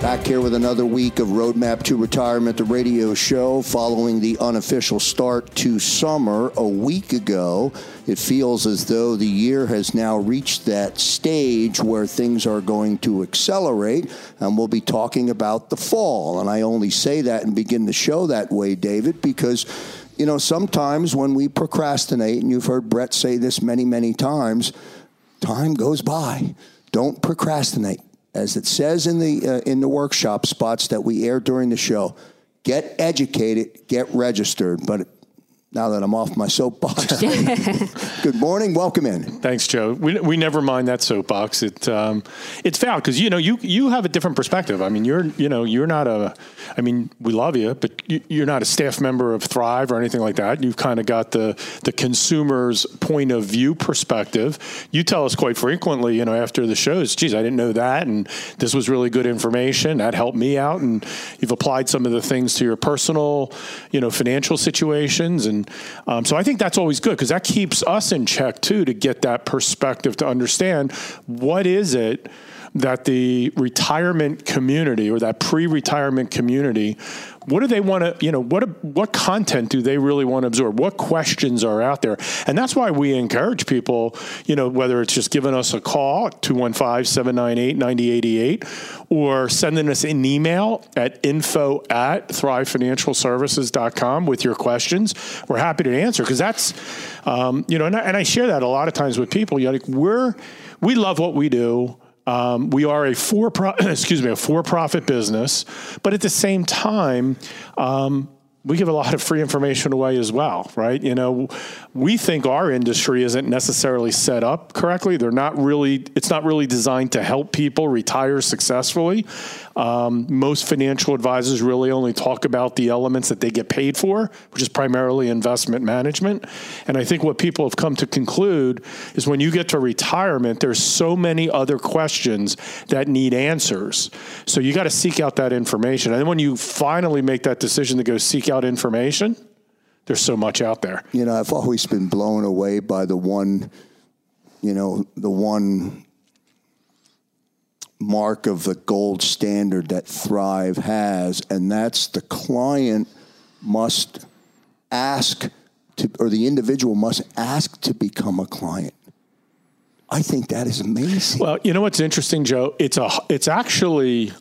Back here with another week of Roadmap to Retirement, the radio show, following the unofficial start to summer a week ago. It feels as though the year has now reached that stage where things are going to accelerate, and we'll be talking about the fall. And I only say that and begin the show that way, David, because you know, sometimes when we procrastinate, and you've heard Bret say this many, many times, time goes by. Don't procrastinate as it says in the uh, in the workshop spots that we air during the show, get educated, get registered. But now that I'm off my soapbox. Good morning. Welcome in. Thanks, Joe. We, we never mind that soapbox. It um, it's valid because you know you you have a different perspective. I mean, you're you know you're not a. I mean, we love you, but you, are not a staff member of Thrive or anything like that. You've kind of got the the consumer's point of view perspective. You tell us quite frequently, you know, after the shows, geez, I didn't know that, and this was really good information. That helped me out, and you've applied some of the things to your personal, you know, financial situations and um, so I think that's always good because that keeps us in check too to get that perspective to understand what is it that the retirement community or that pre-retirement community what do they want to you know what what content do they really want to absorb? What questions are out there? And that's why we encourage people you know whether it's just giving us a call 215-798-9088 or sending us an email at info at thrivefinancialservices.com with your questions. We're happy to answer because that's um, you know and I, and I, share that a lot of times with people. You know, like we're we love what we do um, we are a for pro- excuse me a for profit business, but at the same time, um, we give a lot of free information away as well, right? You know, we think our industry isn't necessarily set up correctly. They're not really, it's not really designed to help people retire successfully. Um, most financial advisors really only talk about the elements that they get paid for, which is primarily investment management. And I think what people have come to conclude is when you get to retirement, there's so many other questions that need answers. So you got to seek out that information. And then when you finally make that decision to go seek out out information, there's so much out there. You know, I've always been blown away by the one, you know, the one mark of the gold standard that Thrive has, and that's the client must ask to, or the individual must ask to become a client. I think that is amazing. Well, you know what's interesting, Joe? It's a it's actually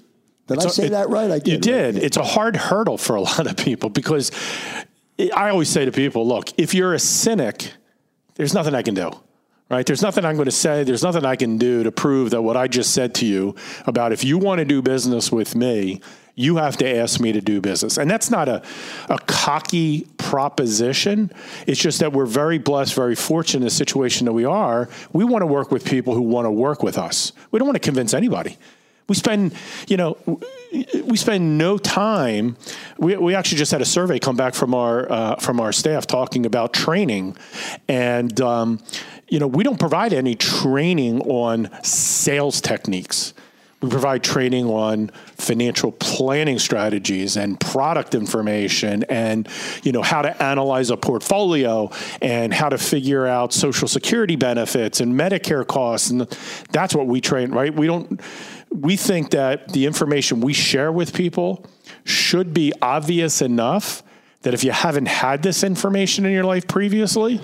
did I say it, that right? I did. You did. Right. It's a hard hurdle for a lot of people because I always say to people, look, if you're a cynic, there's nothing I can do. Right? There's nothing I'm going to say. There's nothing I can do to prove that what I just said to you about if you want to do business with me, you have to ask me to do business. And that's not a, a cocky proposition. It's just that we're very blessed, very fortunate in the situation that we are. We want to work with people who want to work with us. We don't want to convince anybody. We spend, you know, we spend no time. We, we actually just had a survey come back from our uh, from our staff talking about training, and um, you know, we don't provide any training on sales techniques. We provide training on financial planning strategies and product information and you know how to analyze a portfolio and how to figure out social security benefits and Medicare costs and that's what we train right we don't we think that the information we share with people should be obvious enough that if you haven't had this information in your life previously,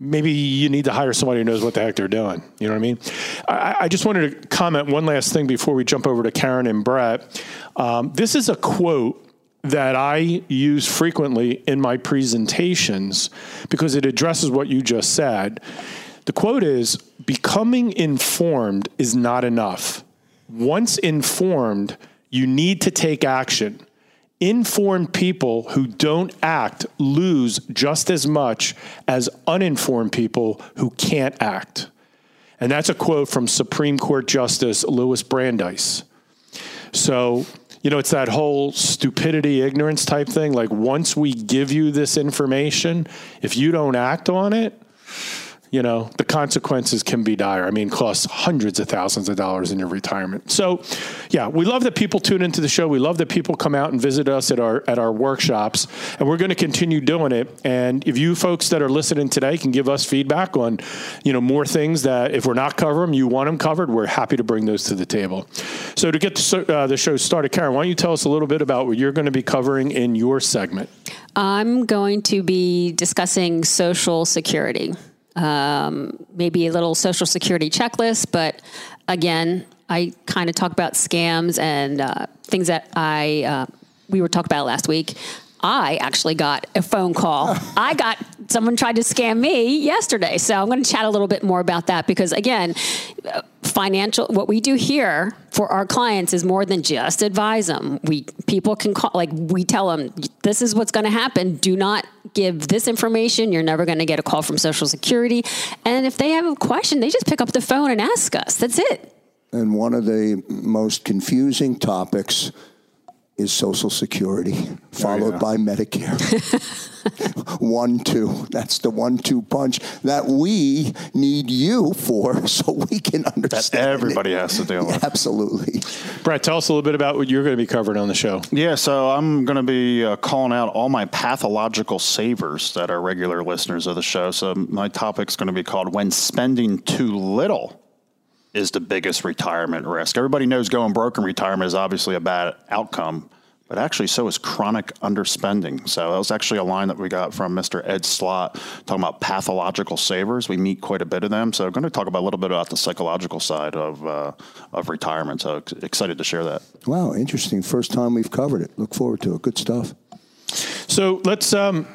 maybe you need to hire somebody who knows what the heck they're doing. You know what I mean? I, I just wanted to comment one last thing before we jump over to Karen and Bret. Um, this is a quote that I use frequently in my presentations because it addresses what you just said. The quote is Becoming informed is not enough. Once informed, you need to take action. Informed people who don't act lose just as much as uninformed people who can't act. And that's a quote from Supreme Court Justice Louis Brandeis. So, you know, it's that whole stupidity, ignorance type thing. Like, once we give you this information, if you don't act on it, you know, the consequences can be dire. I mean, costs hundreds of thousands of dollars in your retirement. So, yeah, we love that people tune into the show. We love that people come out and visit us at our at our workshops, and we're going to continue doing it. And if you folks that are listening today can give us feedback on, you know, more things that if we're not covering you want them covered, we're happy to bring those to the table. So, to get the, uh, the show started, Karen, why don't you tell us a little bit about what you're going to be covering in your segment? I'm going to be discussing Social Security um, maybe a little social security checklist. But again, I kind of talk about scams and uh, things that I uh, we were talking about last week. I actually got a phone call. I got someone tried to scam me yesterday. So I'm going to chat a little bit more about that because again, financial what we do here for our clients is more than just advise them. We people can call like we tell them this is what's going to happen. Do not give this information. You're never going to get a call from Social Security. And if they have a question, they just pick up the phone and ask us. That's it. And one of the most confusing topics is Social Security, followed oh, by Medicare. one, two. That's the one, two punch that we need you for so we can understand. That everybody it. has to deal with. Absolutely. Bret, tell us a little bit about what you're going to be covering on the show. Yeah, so I'm going to be uh, calling out all my pathological savers that are regular listeners of the show. So my topic's going to be called When Spending Too Little is the biggest retirement risk. Everybody knows going broke in retirement is obviously a bad outcome, but actually so is chronic underspending. So that was actually a line that we got from Mr. Ed Slott talking about pathological savers. We meet quite a bit of them. So I'm going to talk about a little bit about the psychological side of uh, of retirement. So excited to share that. Wow, interesting. First time we've covered it. Look forward to it. Good stuff. So let's um,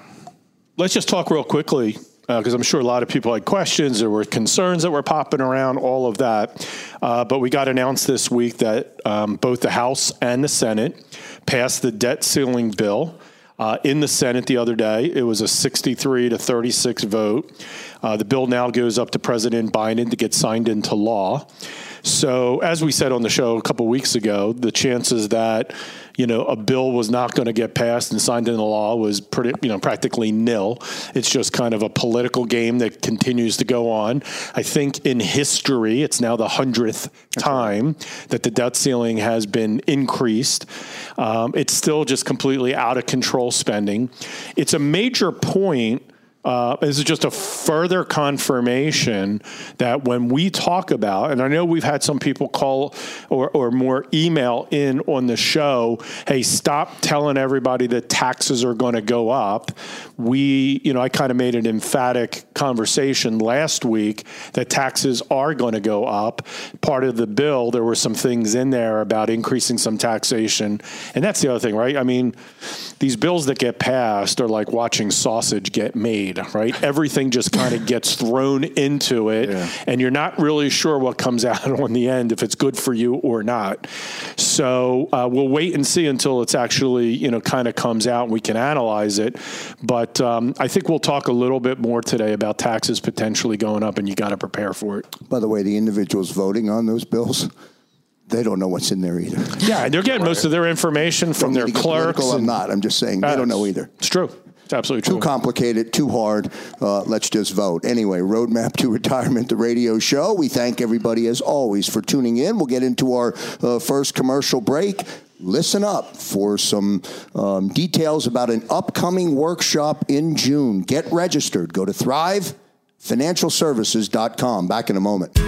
let's just talk real quickly because uh, I'm sure a lot of people had questions. There were concerns that were popping around, all of that. Uh, but we got announced this week that um, both the House and the Senate passed the debt ceiling bill. Uh, in the Senate the other day, it was a 63 to 36 vote. Uh, the bill now goes up to President Biden to get signed into law. So, as we said on the show a couple weeks ago, the chances that you know, a bill was not going to get passed and signed into law was pretty, you know, practically nil. It's just kind of a political game that continues to go on. I think in history, it's now the hundredth time that the debt ceiling has been increased. Um, it's still just completely out of control spending. It's a major point uh, this is just a further confirmation that when we talk about, and I know we've had some people call or, or more email in on the show, hey, stop telling everybody that taxes are going to go up. We, you know, I kind of made an emphatic conversation last week that taxes are going to go up. Part of the bill, there were some things in there about increasing some taxation. And that's the other thing, right? I mean, these bills that get passed are like watching sausage get made right? Everything just kind of gets thrown into it, yeah. and you're not really sure what comes out on the end if it's good for you or not. So uh, we'll wait and see until it's actually you know kind of comes out and we can analyze it. But um, I think we'll talk a little bit more today about taxes potentially going up, and you got to prepare for it. By the way, the individuals voting on those bills they don't know what's in there either. Yeah, they're getting most of their information from their clerks. I'm not. I'm just saying they don't know either. It's true. It's absolutely too complicated, too hard. Uh, let's just vote. Anyway, Roadmap to Retirement, the radio show. We thank everybody as always for tuning in. We'll get into our uh, first commercial break. Listen up for some um, details about an upcoming workshop in June. Get registered. Go to thrivefinancialservices.com. Back in a moment.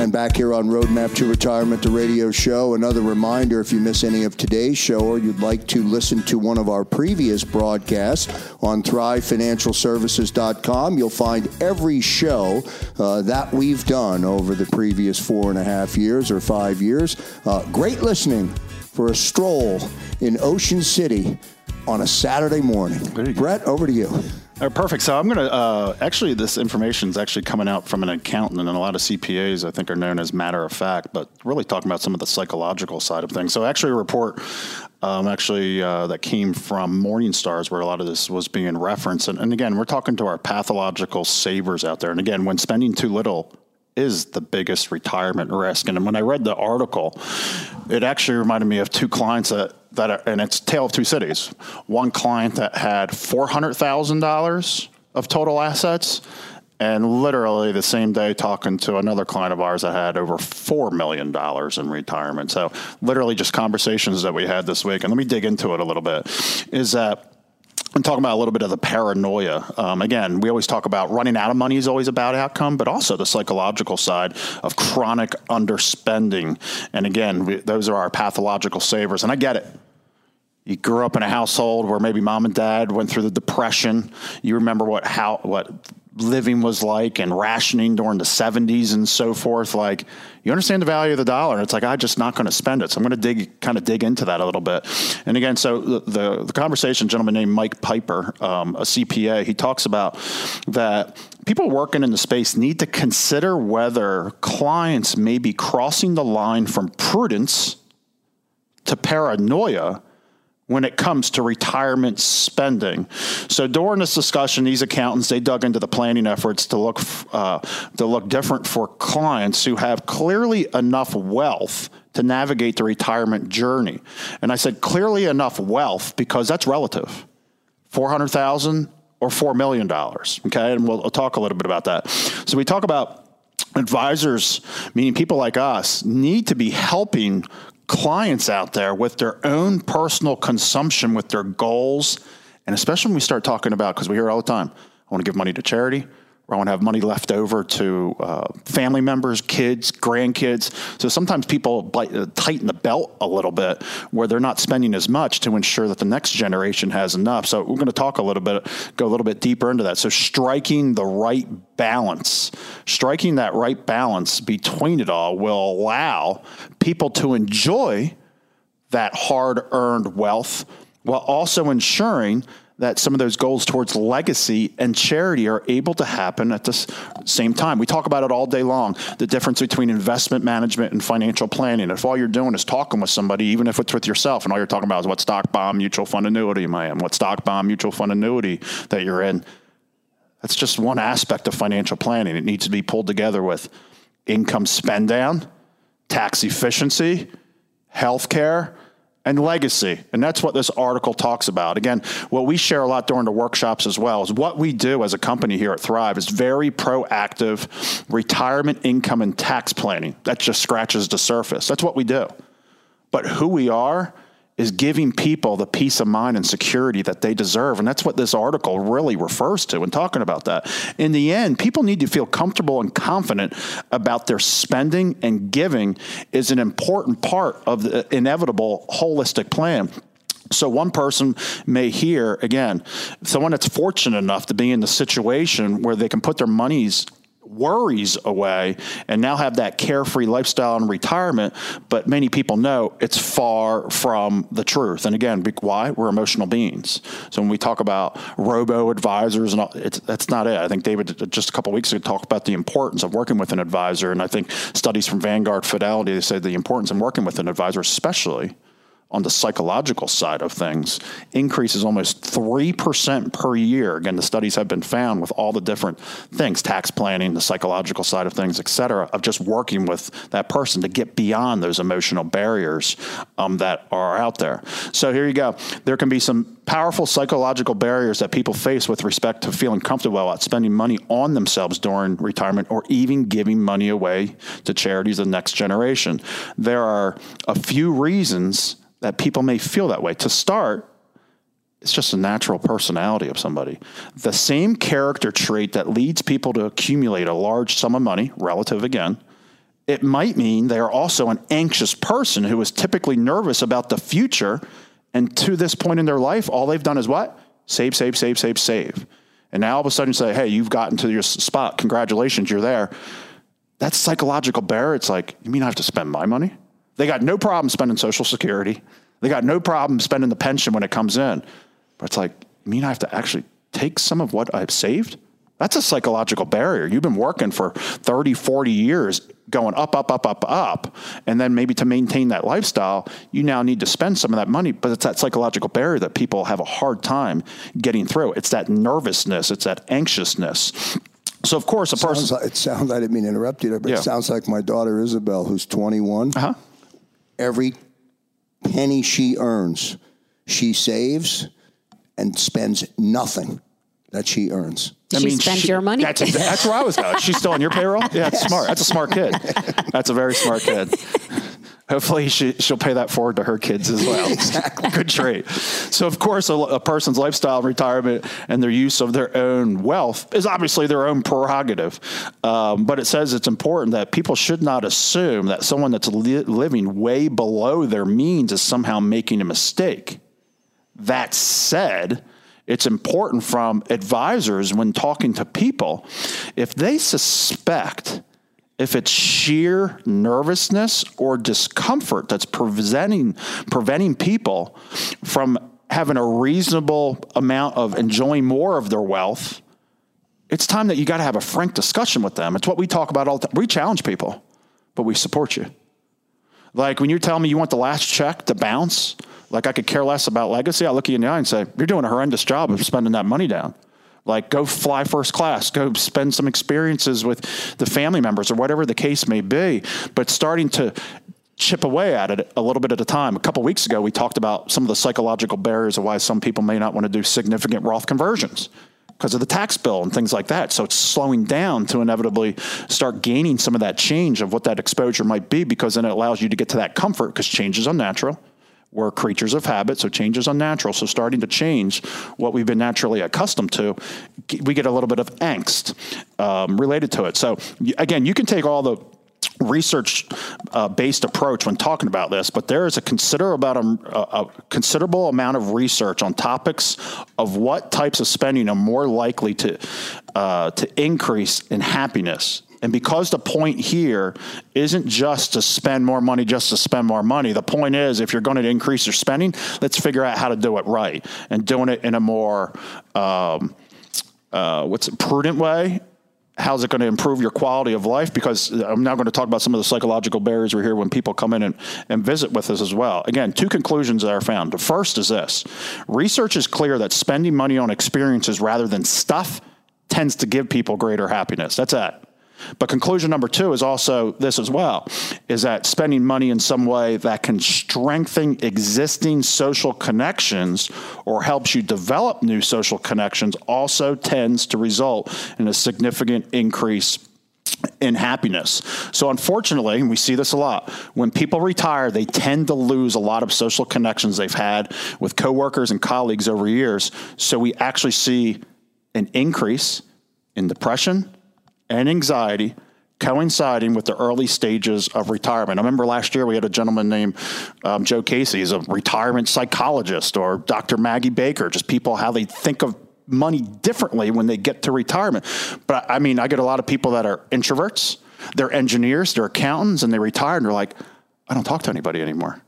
And back here on Roadmap to Retirement, the radio show. Another reminder if you miss any of today's show or you'd like to listen to one of our previous broadcasts on ThriveFinancialServices.com, you'll find every show uh, that we've done over the previous four and a half years or five years. Uh, great listening for a stroll in Ocean City on a Saturday morning. Bret, over to you. Right, perfect. So I'm going to uh, actually, this information is actually coming out from an accountant, and a lot of CPAs I think are known as matter of fact, but really talking about some of the psychological side of things. So actually, a report um, actually uh, that came from Morningstar's where a lot of this was being referenced, and, and again, we're talking to our pathological savers out there, and again, when spending too little is the biggest retirement risk. And when I read the article, it actually reminded me of two clients that that are, and it's tale of two cities. One client that had four hundred thousand dollars of total assets, and literally the same day talking to another client of ours that had over four million dollars in retirement. So literally just conversations that we had this week. And let me dig into it a little bit. Is that and talking about a little bit of the paranoia. Um, again, we always talk about running out of money is always a bad outcome, but also the psychological side of chronic underspending. And again, we, those are our pathological savers. And I get it. You grew up in a household where maybe mom and dad went through the depression. You remember what how what living was like and rationing during the 70s and so forth like you understand the value of the dollar. It's like i'm just not going to spend it. So i'm going to dig kind of dig into that a little bit. And again so the, the, the conversation gentleman named mike piper um, a cpa he talks about that people working in the space need to consider whether clients may be crossing the line from prudence to paranoia when it comes to retirement spending. So during this discussion, these accountants they dug into the planning efforts to look uh, to look different for clients who have clearly enough wealth to navigate the retirement journey. And I said clearly enough wealth because that's relative. Four hundred thousand or four million dollars. Okay, and we'll, we'll talk a little bit about that. So we talk about advisors, meaning people like us, need to be helping clients out there with their own personal consumption, with their goals, and especially when we start talking about, because we hear all the time, I want to give money to charity, I want to have money left over to uh, family members, kids, grandkids. So sometimes people uh, tighten the belt a little bit where they're not spending as much to ensure that the next generation has enough. So we're going to talk a little bit, go a little bit deeper into that. So striking the right balance, striking that right balance between it all will allow people to enjoy that hard earned wealth while also ensuring that some of those goals towards legacy and charity are able to happen at the same time. We talk about it all day long the difference between investment management and financial planning. If all you're doing is talking with somebody, even if it's with yourself, and all you're talking about is what stock bond mutual fund annuity am I in, what stock bond mutual fund annuity that you're in, that's just one aspect of financial planning. It needs to be pulled together with income spend down, tax efficiency, health care and legacy. And that's what this article talks about. Again, what we share a lot during the workshops as well is what we do as a company here at Thrive is very proactive retirement income and tax planning. That just scratches the surface. That's what we do. But who we are is giving people the peace of mind and security that they deserve. And that's what this article really refers to and talking about that. In the end, people need to feel comfortable and confident about their spending and giving is an important part of the inevitable holistic plan. So one person may hear again, someone that's fortunate enough to be in the situation where they can put their monies worries away and now have that carefree lifestyle in retirement. But many people know it's far from the truth. And again, why? We're emotional beings. So when we talk about robo advisors, and all, that's not it. I think David just a couple weeks ago talked about the importance of working with an advisor. And I think studies from Vanguard Fidelity, they say the importance of working with an advisor, especially on the psychological side of things increases almost 3% per year. Again, the studies have been found with all the different things, tax planning, the psychological side of things, et cetera, of just working with that person to get beyond those emotional barriers um, that are out there. So here you go. There can be some powerful psychological barriers that people face with respect to feeling comfortable about spending money on themselves during retirement or even giving money away to charities of the next generation. There are a few reasons that people may feel that way. To start, it's just a natural personality of somebody. The same character trait that leads people to accumulate a large sum of money, relative again, it might mean they are also an anxious person who is typically nervous about the future. And to this point in their life, all they've done is what? Save, save, save, save, save. And now all of a sudden you say, hey, you've gotten to your spot. Congratulations, you're there. That's psychological barrier. It's like, you mean I have to spend my money? They got no problem spending Social Security. They got no problem spending the pension when it comes in. But it's like, you mean I have to actually take some of what I've saved? That's a psychological barrier. You've been working for 30, 40 years going up, up, up, up, up. And then maybe to maintain that lifestyle, you now need to spend some of that money. But it's that psychological barrier that people have a hard time getting through. It's that nervousness, it's that anxiousness. So, of course, a person. Sounds like, it sounds, I didn't mean to interrupt you there, but Yeah. it sounds like my daughter Isabel, who's 21. Uh-huh. Every penny she earns, she saves and spends nothing that she earns. She spends your money? That's, that's where I was going. She's still on your payroll? Yeah, that's smart. That's a smart kid. That's a very smart kid. Hopefully, she, she'll pay that forward to her kids as well. Exactly. Good trait. So, of course, a, a person's lifestyle, retirement, and their use of their own wealth is obviously their own prerogative. Um, but it says it's important that people should not assume that someone that's li- living way below their means is somehow making a mistake. That said, it's important from advisors when talking to people if they suspect if it's sheer nervousness or discomfort that's preventing preventing people from having a reasonable amount of enjoying more of their wealth it's time that you got to have a frank discussion with them. It's what we talk about all the time. We challenge people but we support you. Like when you're telling me you want the last check to bounce, like I could care less about legacy, I look you in the eye and say, You're doing a horrendous job of spending that money down. Like go fly first class, go spend some experiences with the family members or whatever the case may be. But starting to chip away at it a little bit at a time. A couple weeks ago, we talked about some of the psychological barriers of why some people may not want to do significant Roth conversions because of the tax bill and things like that. So it's slowing down to inevitably start gaining some of that change of what that exposure might be because then it allows you to get to that comfort because change is unnatural. We're creatures of habit, so change is unnatural. So starting to change what we've been naturally accustomed to, we get a little bit of angst um, related to it. So again, you can take all the research uh, based approach when talking about this, but there is a considerable amount of, a, a considerable amount of research on topics of what types of spending are more likely to uh, to increase in happiness. And because the point here isn't just to spend more money just to spend more money, the point is if you're going to increase your spending, let's figure out how to do it right and doing it in a more um, uh, what's it, prudent way how's it going to improve your quality of life? Because I'm now going to talk about some of the psychological barriers we hear when people come in and, and visit with us as well. Again, two conclusions that are found. The first is this research is clear that spending money on experiences rather than stuff tends to give people greater happiness. That's it. But conclusion number two is also this as well is that spending money in some way that can strengthen existing social connections or helps you develop new social connections also tends to result in a significant increase in happiness. So unfortunately, we see this a lot, when people retire, they tend to lose a lot of social connections they've had with coworkers and colleagues over years. So we actually see an increase in depression and anxiety coinciding with the early stages of retirement. I remember last year we had a gentleman named um, Joe Casey. He's a retirement psychologist, or Dr. Maggie Baker, just people how they think of money differently when they get to retirement. But I mean, I get a lot of people that are introverts, they're engineers, they're accountants, and they retire and they're like, I don't talk to anybody anymore.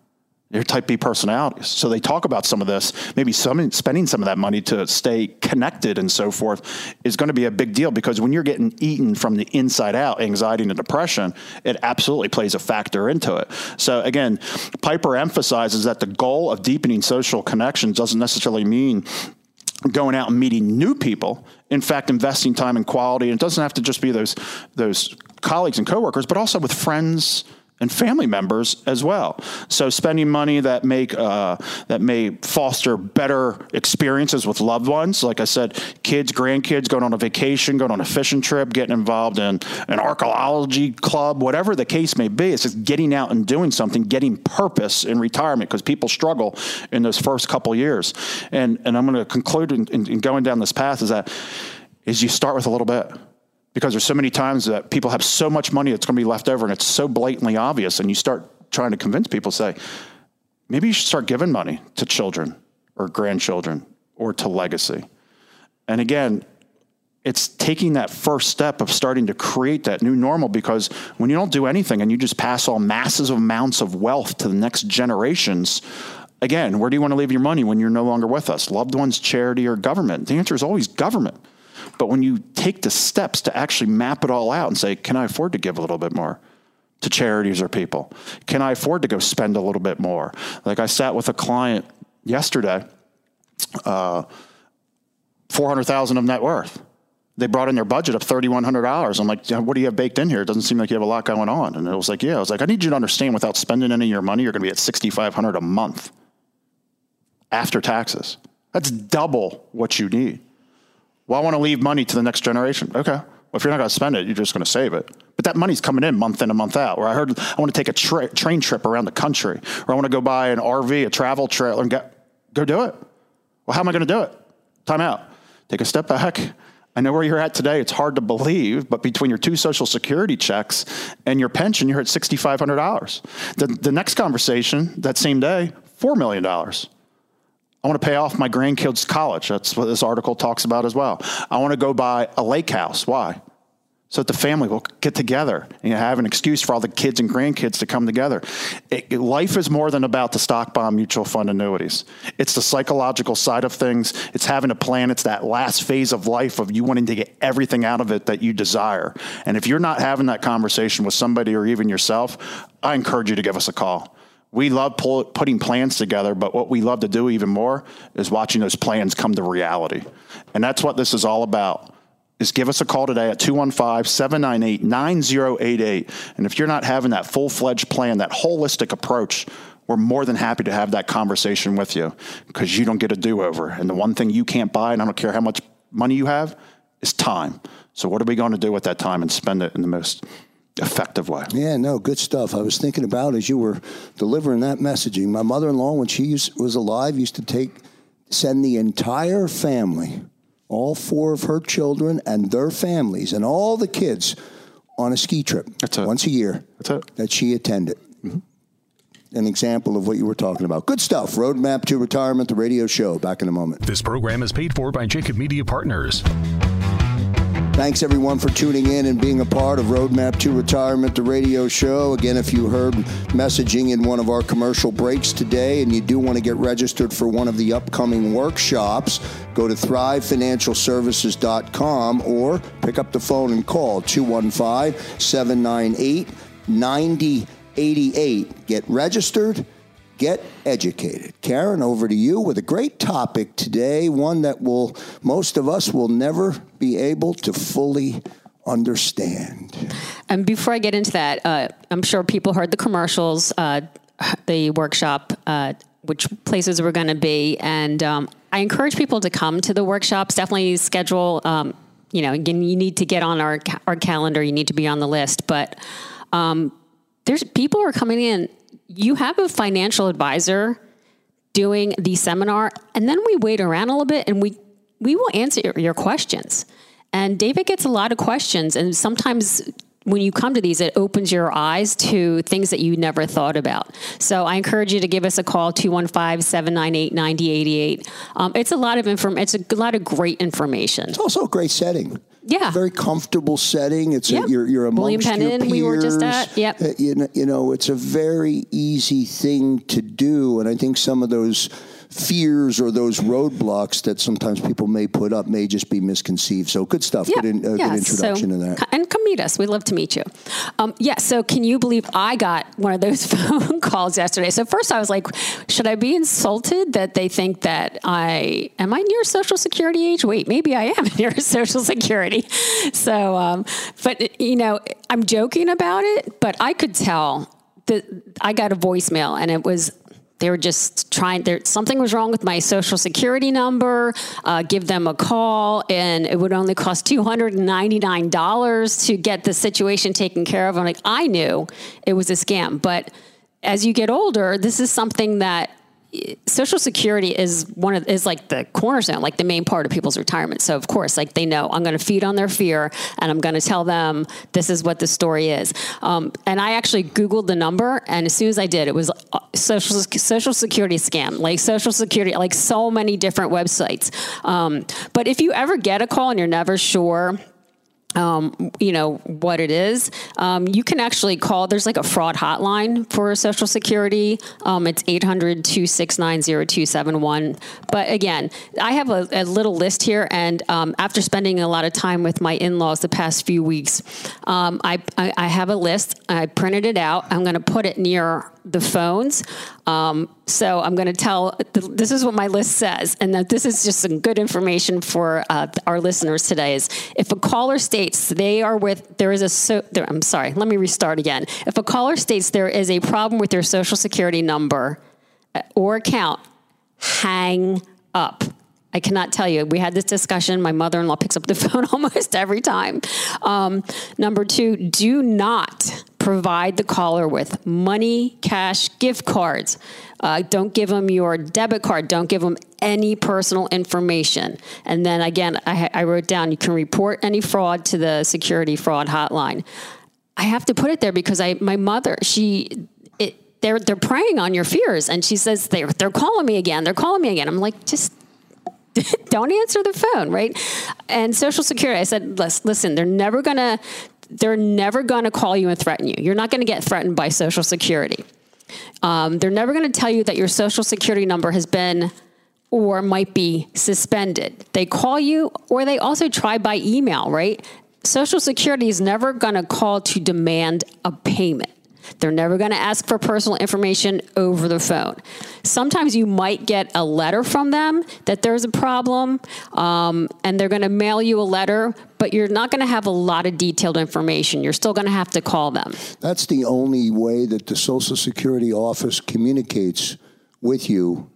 They're type B personalities. So they talk about some of this, maybe some, spending some of that money to stay connected and so forth is going to be a big deal because when you're getting eaten from the inside out, anxiety and depression, it absolutely plays a factor into it. So again, Piper emphasizes that the goal of deepening social connections doesn't necessarily mean going out and meeting new people. In fact, investing time in quality. And it doesn't have to just be those those colleagues and coworkers, but also with friends and family members as well. So spending money that make uh, that may foster better experiences with loved ones. Like I said, kids, grandkids going on a vacation, going on a fishing trip, getting involved in an archaeology club, whatever the case may be. It's just getting out and doing something, getting purpose in retirement because people struggle in those first couple years. And and I'm going to conclude in, in, in going down this path is that is you start with a little bit because there's so many times that people have so much money that's going to be left over and it's so blatantly obvious and you start trying to convince people say maybe you should start giving money to children or grandchildren or to legacy and again it's taking that first step of starting to create that new normal because when you don't do anything and you just pass on massive amounts of wealth to the next generations, again, where do you want to leave your money when you're no longer with us? Loved ones, charity, or government? The answer is always government. But when you take the steps to actually map it all out and say, can I afford to give a little bit more? To charities or people? Can I afford to go spend a little bit more? Like I sat with a client yesterday, uh, 400,000 of net worth they brought in their budget of $3,100. I'm like, what do you have baked in here? It doesn't seem like you have a lot going on. And it was like, yeah, I was like, I need you to understand without spending any of your money, you're going to be at 6,500 a month after taxes. That's double what you need. Well, I want to leave money to the next generation. Okay. Well, if you're not going to spend it, you're just going to save it. But that money's coming in month in and month out. Where I heard I want to take a tra- train trip around the country, or I want to go buy an RV, a travel trailer, and get, go do it. Well, how am I going to do it? Time out. Take a step back I know where you're at today. It's hard to believe, but between your two Social Security checks and your pension, you're at $6,500. The, the next conversation that same day, $4 million. I want to pay off my grandkids' college. That's what this article talks about as well. I want to go buy a lake house. Why? so that the family will get together and have an excuse for all the kids and grandkids to come together. It, it, life is more than about the stock bond mutual fund annuities. It's the psychological side of things. It's having a plan. It's that last phase of life of you wanting to get everything out of it that you desire. And if you're not having that conversation with somebody or even yourself, I encourage you to give us a call. We love pull, putting plans together, but what we love to do even more is watching those plans come to reality. And that's what this is all about is give us a call today at 215 798 9088. And if you're not having that full fledged plan, that holistic approach, we're more than happy to have that conversation with you because you don't get a do over. And the one thing you can't buy, and I don't care how much money you have, is time. So, what are we going to do with that time and spend it in the most effective way? Yeah, no, good stuff. I was thinking about as you were delivering that messaging. My mother in law, when she was alive, used to take, send the entire family all four of her children and their families and all the kids on a ski trip once a year that she attended. Mm-hmm. An example of what you were talking about. Good stuff. Roadmap to Retirement, the radio show. Back in a moment. This program is paid for by Jacob Media Partners. Thanks everyone for tuning in and being a part of Roadmap to Retirement, the radio show. Again, if you heard messaging in one of our commercial breaks today and you do want to get registered for one of the upcoming workshops, go to thrivefinancialservices.com or pick up the phone and call 215 798 9088. Get registered get educated. Karen, over to you with a great topic today, one that will most of us will never be able to fully understand. And before I get into that, uh, I'm sure people heard the commercials, uh, the workshop, uh, which places we're going to be, and um, I encourage people to come to the workshops. Definitely schedule. Um, you know, again, you need to get on our our calendar. You need to be on the list, but. Um, there's people are coming in you have a financial advisor doing the seminar, and then we wait around a little bit and we we will answer your, your questions. And David gets a lot of questions, and sometimes when you come to these, it opens your eyes to things that you never thought about. So I encourage you to give us a call, 215 798 9088. Um, it's a lot of inform. It's a lot of great information. It's also a great setting. Yeah, very comfortable setting. It's yep. a, you're you're amongst William Pennon, your peers. We were just at. Yep. Uh, you, know, you know, it's a very easy thing to do, and I think some of those fears or those roadblocks that sometimes people may put up may just be misconceived. So good stuff. Yeah, good, in, uh, yeah. good introduction so, to that. And come meet us. We'd love to meet you. Um, yeah. So can you believe I got one of those phone calls yesterday? So first I was like, should I be insulted that they think that I am I near Social Security age? Wait, maybe I am near Social Security. So, um, but you know, I'm joking about it, but I could tell that I got a voicemail and it was they were just trying. There something was wrong with my social security number. Uh, give them a call, and it would only cost two hundred and ninety nine dollars to get the situation taken care of. I'm like, I knew it was a scam, but as you get older, this is something that Social Security is one of is like the cornerstone, like the main part of people's retirement. So of course, like they know I'm going to feed on their fear, and I'm going to tell them this is what the story is. Um, and I actually Googled the number, and as soon as I did, it was uh, social Social Security scam, like Social Security, like so many different websites. Um, but if you ever get a call and you're never sure um, you know what it is. Um, you can actually call. There's like a fraud hotline for Social Security. Um, it's 800-269-0271. But again, I have a, a little list here, and um, after spending a lot of time with my in-laws the past few weeks, um, I, I, I have a list. I printed it out. I'm going to put it near the phones. Um, so I'm going to tell this is what my list says, and that this is just some good information for uh, our listeners today. Is if a caller states they are with there is a so there, I'm sorry, let me restart again. If a caller states there is a problem with their social security number uh, or account, hang up. I cannot tell you. We had this discussion. My mother in law picks up the phone almost every time. Um, number two, do not provide the caller with money, cash, gift cards. Uh, don't give them your debit card. Don't give them any personal information. And then again, I, I wrote down you can report any fraud to the security fraud hotline. I have to put it there because I, my mother, she, it, they're they're preying on your fears, and she says they're they're calling me again. They're calling me again. I'm like, just don't answer the phone, right? And Social Security, I said, listen, they're never gonna they're never going to call you and threaten you. You're not going to get threatened by Social Security. Um, they're never going to tell you that your Social Security number has been or might be suspended. They call you, or they also try by email, right? Social Security is never going to call to demand a payment. They're never going to ask for personal information over the phone. Sometimes you might get a letter from them that there's a problem, um, and they're going to mail you a letter, but you're not going to have a lot of detailed information. You're still going to have to call them. That's the only way that the Social Security office communicates with you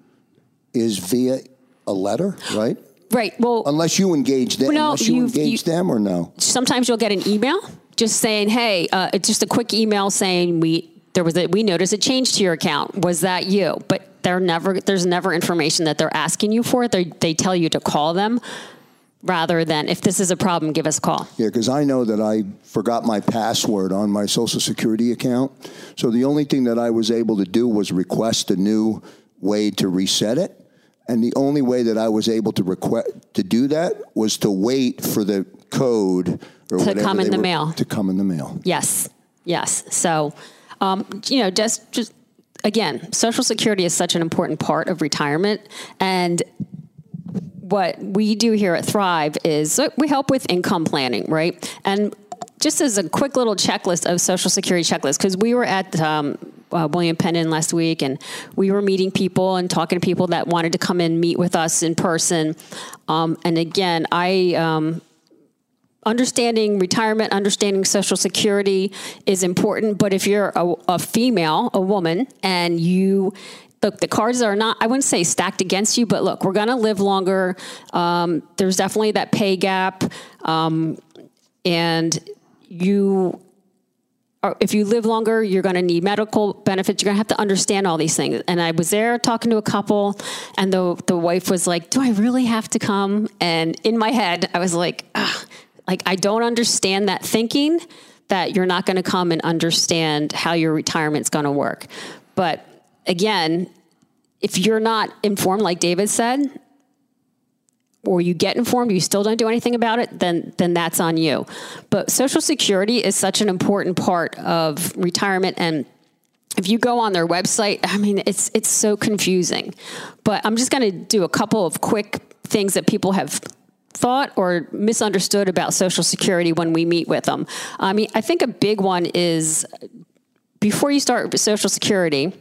is via a letter, right? Right. Well, unless you engage them, no, unless you engage you, them, or no. Sometimes you'll get an email just saying, "Hey, uh, it's just a quick email saying we there was a we noticed a change to your account. Was that you?" But they're never there's never information that they're asking you for. They they tell you to call them rather than if this is a problem, give us a call. Yeah, because I know that I forgot my password on my Social Security account. So the only thing that I was able to do was request a new way to reset it. And the only way that I was able to request to do that was to wait for the code to come in the mail. To come in the mail. Yes, yes. So, um, you know, just just again, Social Security is such an important part of retirement, and what we do here at Thrive is we help with income planning, right? And just as a quick little checklist of Social Security checklist, because we were at um, uh, William Penn last week, and we were meeting people and talking to people that wanted to come and meet with us in person. Um, and again, I um, understanding retirement, understanding Social Security is important. But if you're a, a female, a woman, and you look, the cards are not, I wouldn't say stacked against you, but look, we're going to live longer. Um, there's definitely that pay gap. Um, and you, are, if you live longer, you're going to need medical benefits. You're going to have to understand all these things. And I was there talking to a couple, and the, the wife was like, Do I really have to come? And in my head, I was like, like, I don't understand that thinking that you're not going to come and understand how your retirement's going to work. But again, if you're not informed, like David said, or you get informed, you still don't do anything about it, then then that's on you. But Social Security is such an important part of retirement and if you go on their website, I mean it's it's so confusing. But I'm just going to do a couple of quick things that people have thought or misunderstood about Social Security when we meet with them. I mean, I think a big one is before you start Social Security,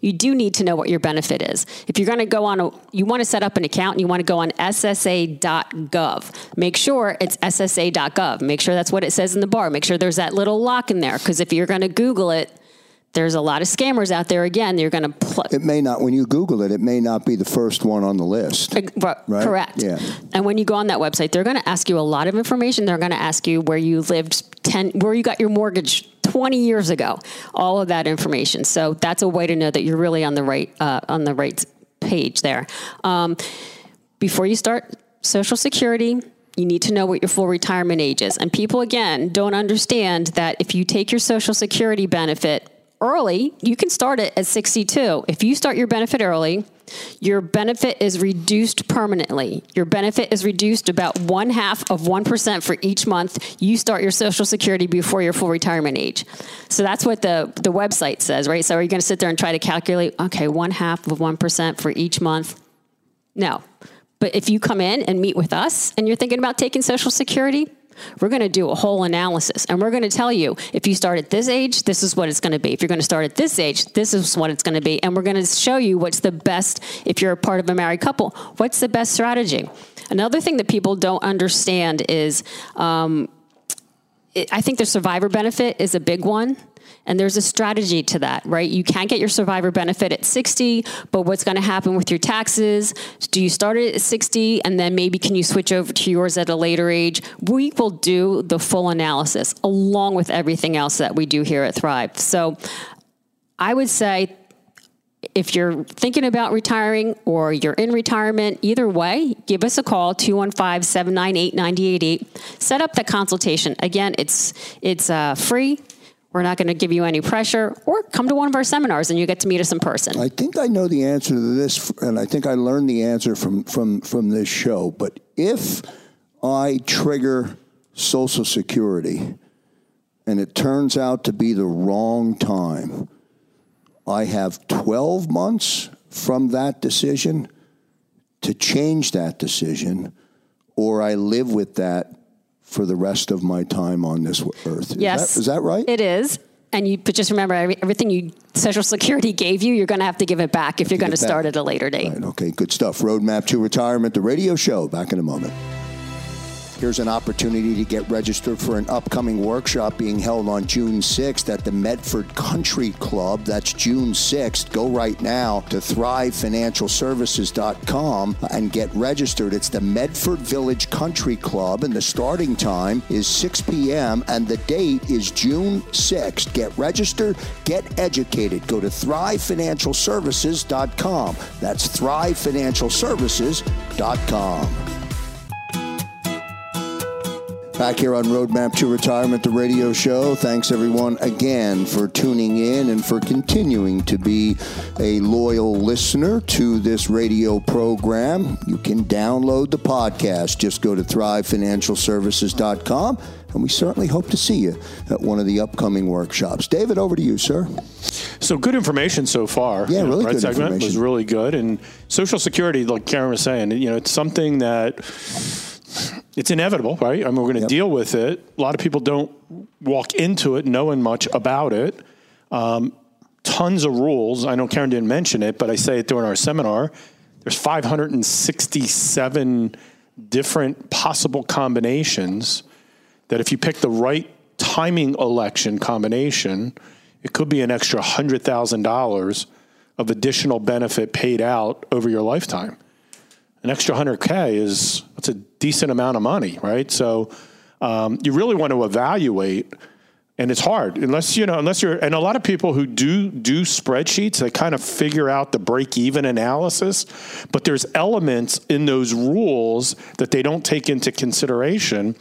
you do need to know what your benefit is. If you're going to go on a, you want to set up an account and you want to go on SSA.gov, make sure it's SSA.gov. Make sure that's what it says in the bar. Make sure there's that little lock in there because if you're going to Google it, there's a lot of scammers out there. Again, you're going to. Pl- it may not, when you Google it, it may not be the first one on the list. right? Correct. Yeah. And when you go on that website, they're going to ask you a lot of information. They're going to ask you where you lived 10, where you got your mortgage 20 years ago. All of that information. So that's a way to know that you're really on the right uh, on the right page there. Um, before you start Social Security, you need to know what your full retirement age is. And people, again, don't understand that if you take your Social Security benefit early, you can start it at 62. If you start your benefit early, your benefit is reduced permanently. Your benefit is reduced about one half of 1% for each month you start your Social Security before your full retirement age. So that's what the, the website says, right? So are you going to sit there and try to calculate, okay, one half of 1% for each month? No. But if you come in and meet with us and you're thinking about taking Social Security, we're going to do a whole analysis and we're going to tell you if you start at this age, this is what it's going to be. If you're going to start at this age, this is what it's going to be. And we're going to show you what's the best, if you're a part of a married couple, what's the best strategy. Another thing that people don't understand is um, it, I think the survivor benefit is a big one. And there's a strategy to that, right? You can't get your survivor benefit at 60, but what's going to happen with your taxes? Do you start it at 60 and then maybe can you switch over to yours at a later age? We will do the full analysis along with everything else that we do here at Thrive. So I would say if you're thinking about retiring or you're in retirement, either way, give us a call 215-798-9088. Set up the consultation. Again, it's it's uh, free. We're not going to give you any pressure, or come to one of our seminars and you get to meet us in person. I think I know the answer to this, and I think I learned the answer from from from this show. But if I trigger Social Security, and it turns out to be the wrong time, I have 12 months from that decision to change that decision, or I live with that for the rest of my time on this earth. Is yes. That, is that right? It is. And you, but just remember, everything you Social Security gave you, you're going to have to give it back if you're going to start at a later date. Right, okay, good stuff. Roadmap to Retirement, the radio show. Back in a moment. Here's an opportunity to get registered for an upcoming workshop being held on June 6th at the Medford Country Club. That's June 6th. Go right now to thrivefinancialservices.com and get registered. It's the Medford Village Country Club, and the starting time is 6 p.m., and the date is June 6th. Get registered, get educated. Go to thrivefinancialservices.com. That's thrivefinancialservices.com. Back here on Roadmap to Retirement, the radio show. Thanks everyone again for tuning in and for continuing to be a loyal listener to this radio program. You can download the podcast. Just go to thrivefinancialservices.com and we certainly hope to see you at one of the upcoming workshops. David, over to you, sir. So good information so far. Yeah, really right good segment was really good, and Social Security, like Karen was saying, you know, it's something that it's inevitable, right? I mean, we're going to yep. deal with it. A lot of people don't walk into it knowing much about it. Um, tons of rules. I know Karen didn't mention it, but I say it during our seminar. There's 567 different possible combinations that if you pick the right timing election combination, it could be an extra $100,000 of additional benefit paid out over your lifetime an extra 100K is, that's a decent amount of money, right? So um, you really want to evaluate and it's hard unless you know unless you're and a lot of people who do do spreadsheets they kind of figure out the break even analysis but there's elements in those rules that they don't take into consideration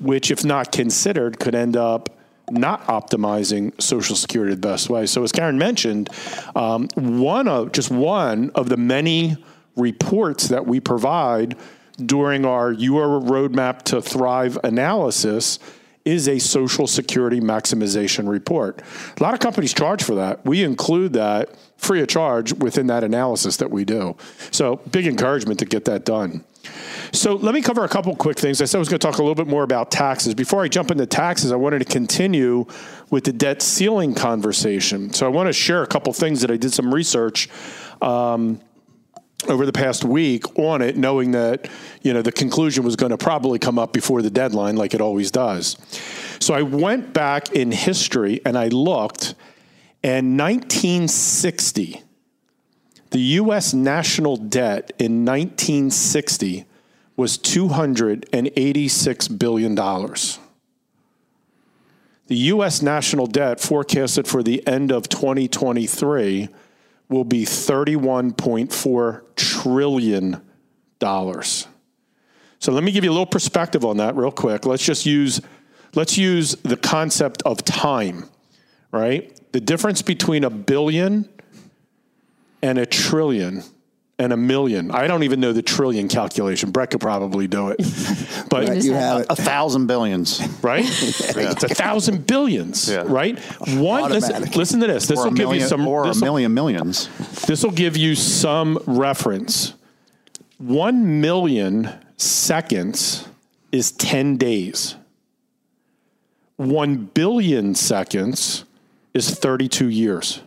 which if not considered could end up not optimizing social security the best way so as karen mentioned um, one of just one of the many reports that we provide during our Your Roadmap to Thrive analysis is a Social Security maximization report. A lot of companies charge for that. We include that free of charge within that analysis that we do. So, big encouragement to get that done. So, let me cover a couple quick things. I said I was going to talk a little bit more about taxes. Before I jump into taxes, I wanted to continue with the debt ceiling conversation. So, I want to share a couple things that I did some research. Um, over the past week on it, knowing that you know the conclusion was going to probably come up before the deadline, like it always does. So I went back in history and I looked, and 1960, the U.S. national debt in 1960 was 286 billion dollars. the U.S. national debt forecasted for the end of 2023 will be $31.4 trillion. So let me give you a little perspective on that real quick. Let's just use let's use the concept of time, right? The difference between a billion and a trillion and a million. I don't even know the trillion calculation. Bret could probably do it. But Right, you have it. A thousand billions. right? It's a thousand billions, Yeah. right? One listen, listen to this. This Or will give you some or a million millions. this will give you some reference. One million seconds is 10 days. One billion seconds is 32 years.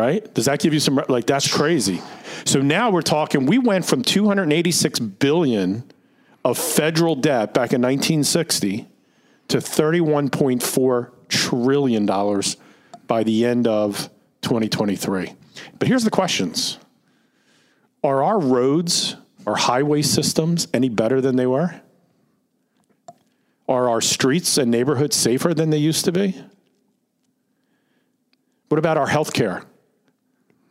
Right? Does that give you some, like, that's crazy. So now we're talking, we went from 286 billion of federal debt back in 1960 to $31.4 trillion by the end of 2023. But here's the questions Are our roads, our highway systems any better than they were? Are our streets and neighborhoods safer than they used to be? What about our healthcare?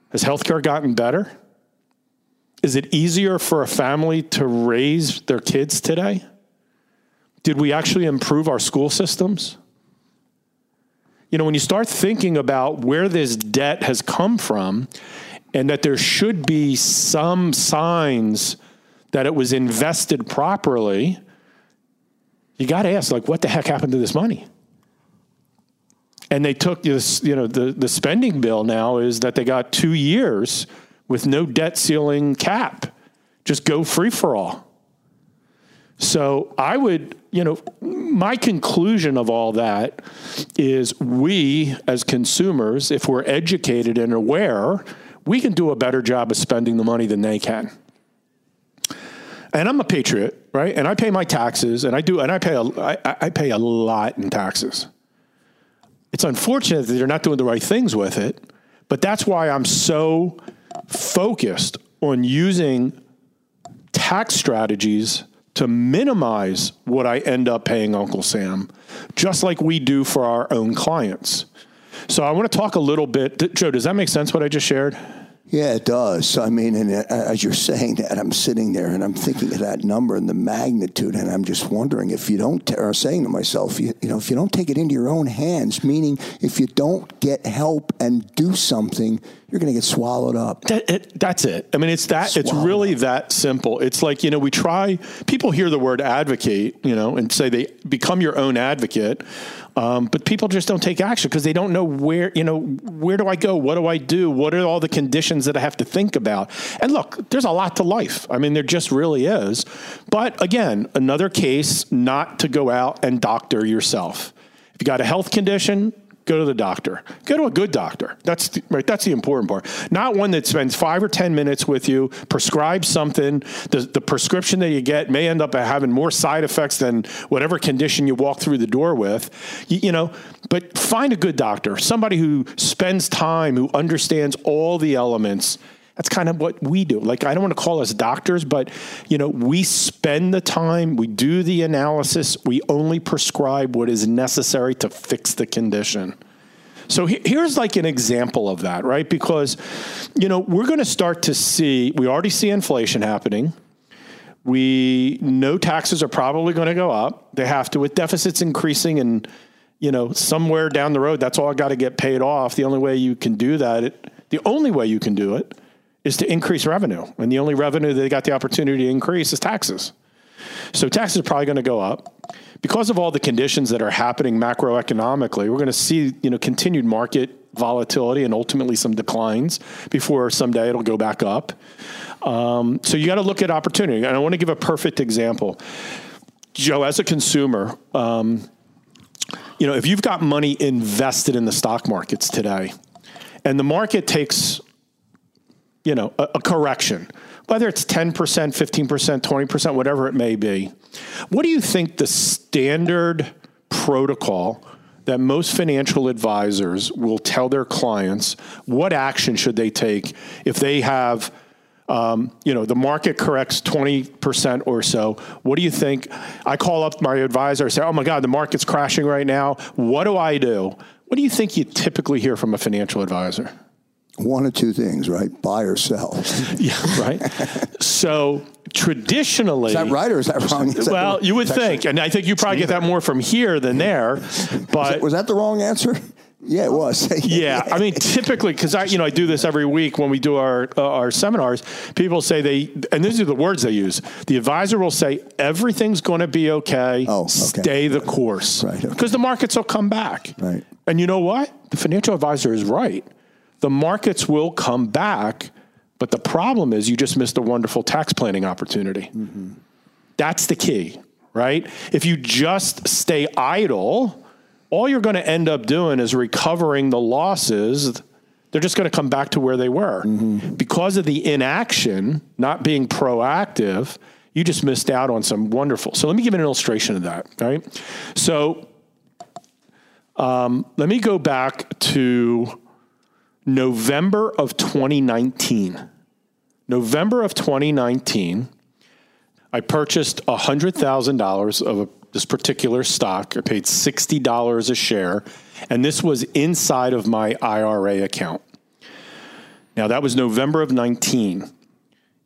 Has healthcare gotten better? Is it easier for a family to raise their kids today? Did we actually improve our school systems? You know, when you start thinking about where this debt has come from and that there should be some signs that it was invested properly, you got to ask, like, what the heck happened to this money? And they took this, you know, the, the spending bill now is that they got two years with no debt ceiling cap. Just go free for all. So I would, you know, my conclusion of all that is we as consumers, if we're educated and aware, we can do a better job of spending the money than they can. And I'm a patriot, right? And I pay my taxes, and I do, and I pay a, I, I pay a lot in taxes. It's unfortunate that they're not doing the right things with it, but that's why I'm so focused on using tax strategies to minimize what I end up paying Uncle Sam, just like we do for our own clients. So I want to talk a little bit. Joe, does that make sense what I just shared? Yeah, it does. I mean, and uh, as you're saying that, I'm sitting there and I'm thinking of that number and the magnitude, and I'm just wondering if you don't, or saying to myself, you, you know, if you don't take it into your own hands, meaning if you don't get help and do something, you're going to get swallowed up. That, it, that's it. I mean, it's that. It's Swallow. really that simple. It's like you know, we try. People hear the word advocate, you know, and say they become your own advocate, um, but people just don't take action because they don't know where. You know, where do I go? What do I do? What are all the conditions that I have to think about? And look, there's a lot to life. I mean, there just really is. But again, another case not to go out and doctor yourself. If you got a health condition, go to the doctor. Go to a good doctor. That's the, right. That's the important part. Not one that spends five or ten minutes with you, prescribes something. The, the prescription that you get may end up having more side effects than whatever condition you walk through the door with. You, you know, but find a good doctor, somebody who spends time, who understands all the elements. That's kind of what we do. Like I don't want to call us doctors, but you know, we spend the time, we do the analysis, we only prescribe what is necessary to fix the condition. So he- here's like an example of that, right? Because you know, we're going to start to see we already see inflation happening. We know taxes are probably going to go up. They have to with deficits increasing and you know, somewhere down the road that's all got to get paid off. The only way you can do that, it, the only way you can do it is to increase revenue. And the only revenue they got the opportunity to increase is taxes. So taxes are probably going to go up. Because of all the conditions that are happening macroeconomically, we're going to see, you know, continued market volatility and ultimately some declines before someday it'll go back up. Um, so you got to look at opportunity. And I want to give a perfect example. Joe, as a consumer, um, you know, if you've got money invested in the stock markets today, and the market takes you know, a, a correction, whether it's 10%, 15%, 20%, whatever it may be. What do you think the standard protocol that most financial advisors will tell their clients what action should they take if they have Um, you know, the market corrects 20% or so. What do you think? I call up my advisor and say, oh my God, the market's crashing right now. What do I do? What do you think you typically hear from a financial advisor? One of two things, right? Buy or sell. yeah, right. so traditionally, is that right or is that wrong? Is well, that, you would think, and I think you probably get that more from here than there. But was that, was that the wrong answer? Yeah, it was. yeah, I mean, typically, because I, you know, I do this every week when we do our uh, our seminars. People say they, and these are the words they use. The advisor will say everything's going to be okay. Oh, okay. Stay the course, right? Because okay. the markets will come back, right? And you know what? The financial advisor is right. The markets will come back, but the problem is you just missed a wonderful tax planning opportunity. Mm-hmm. That's the key, right? If you just stay idle all you're going to end up doing is recovering the losses. They're just going to come back to where they were. Mm-hmm. Because of the inaction, not being proactive, you just missed out on some wonderful. So let me give an illustration of that, right? So um, let me go back to November of 2019. November of 2019, I purchased $100,000 of a this particular stock. I paid $60 a share, and this was inside of my IRA account. Now, that was November of 19.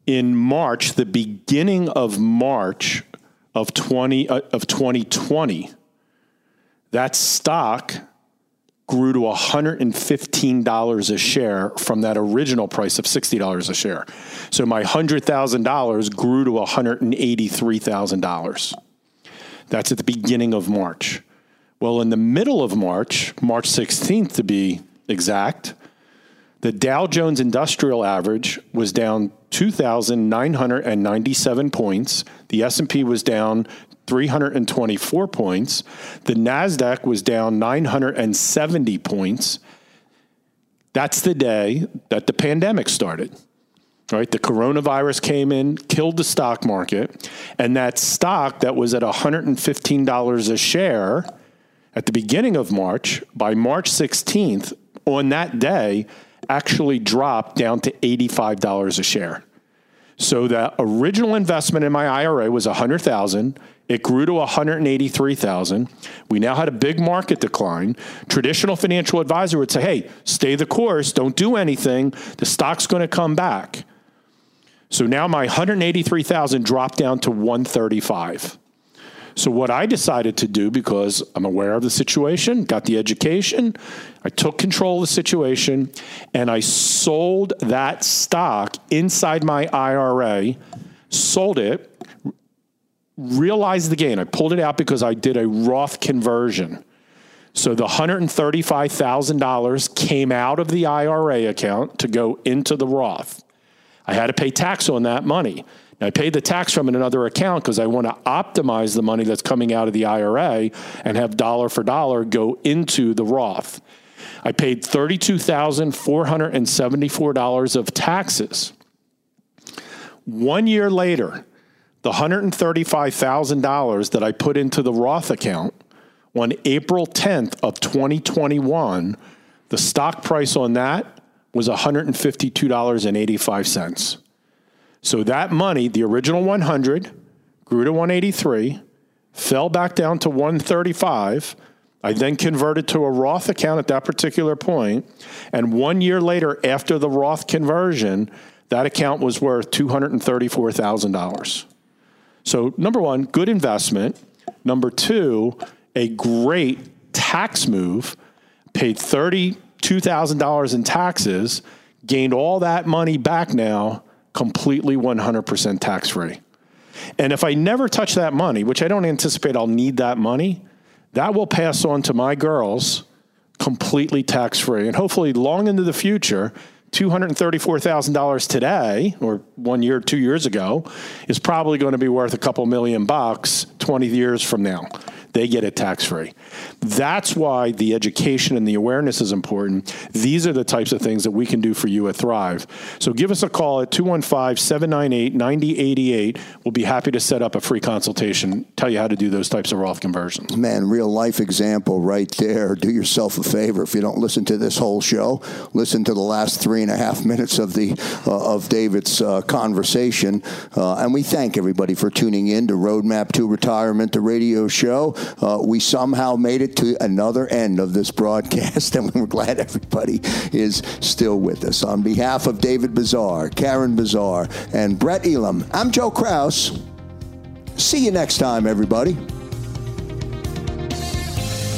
In March, the beginning of March of 20 uh, of 2020, that stock grew to $115 a share from that original price of $60 a share. So my $100,000 grew to $183,000. That's at the beginning of March. Well, in the middle of March, March 16th to be exact, the Dow Jones Industrial Average was down 2,997 points. The S&P was down 324 points. The Nasdaq was down 970 points. That's the day that the pandemic started right? The coronavirus came in, killed the stock market, and that stock that was at $115 a share at the beginning of March, by March 16th, on that day, actually dropped down to $85 a share. So the original investment in my IRA was 100,000. It grew to 183,000. We now had a big market decline. Traditional financial advisor would say, "Hey, stay the course, don't do anything. The stock's going to come back." So now my 183,000 dropped down to 135. So what I decided to do because I'm aware of the situation, got the education, I took control of the situation and I sold that stock inside my IRA, sold it, realized the gain. I pulled it out because I did a Roth conversion. So the $135,000 came out of the IRA account to go into the Roth. I had to pay tax on that money. Now, I paid the tax from another account because I want to optimize the money that's coming out of the IRA and have dollar for dollar go into the Roth. I paid $32,474 of taxes. One year later, the $135,000 that I put into the Roth account on April 10th of 2021, the stock price on that was $152.85. So that money, the original 100, grew to 183, fell back down to 135. I then converted to a Roth account at that particular point, and one year later, after the Roth conversion, that account was worth $234,000. So, number one, good investment. Number two, a great tax move. Paid 30 $2,000 in taxes, gained all that money back now completely 100% tax free. And if I never touch that money, which I don't anticipate I'll need that money, that will pass on to my girls completely tax free. And hopefully, long into the future, $234,000 today, or one year, two years ago, is probably going to be worth a couple million bucks 20 years from now. They get it tax free. That's why the education and the awareness is important. These are the types of things that we can do for you at Thrive. So give us a call at 215 798 9088. We'll be happy to set up a free consultation, tell you how to do those types of Roth conversions. Man, real life example right there. Do yourself a favor if you don't listen to this whole show, listen to the last three and a half minutes of the uh, of David's uh, conversation. Uh, and we thank everybody for tuning in to Roadmap to Retirement, the radio show. Uh, we somehow made it to another end of this broadcast, and we're glad everybody is still with us. On behalf of David Bezar, Karen Bezar, and Bret Elam, I'm Joe Kraus. See you next time, everybody.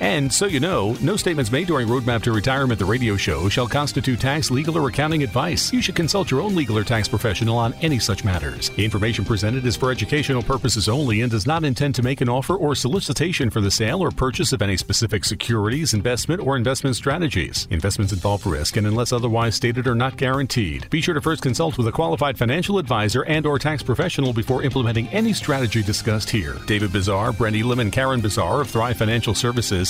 And so you know, no statements made during Roadmap to Retirement, the radio show, shall constitute tax, legal, or accounting advice. You should consult your own legal or tax professional on any such matters. Information presented is for educational purposes only and does not intend to make an offer or solicitation for the sale or purchase of any specific securities, investment, or investment strategies. Investments involve risk and unless otherwise stated are not guaranteed. Be sure to first consult with a qualified financial advisor and or tax professional before implementing any strategy discussed here. David Bezar, Bret Elam, and Karen Bezar of Thrive Financial Services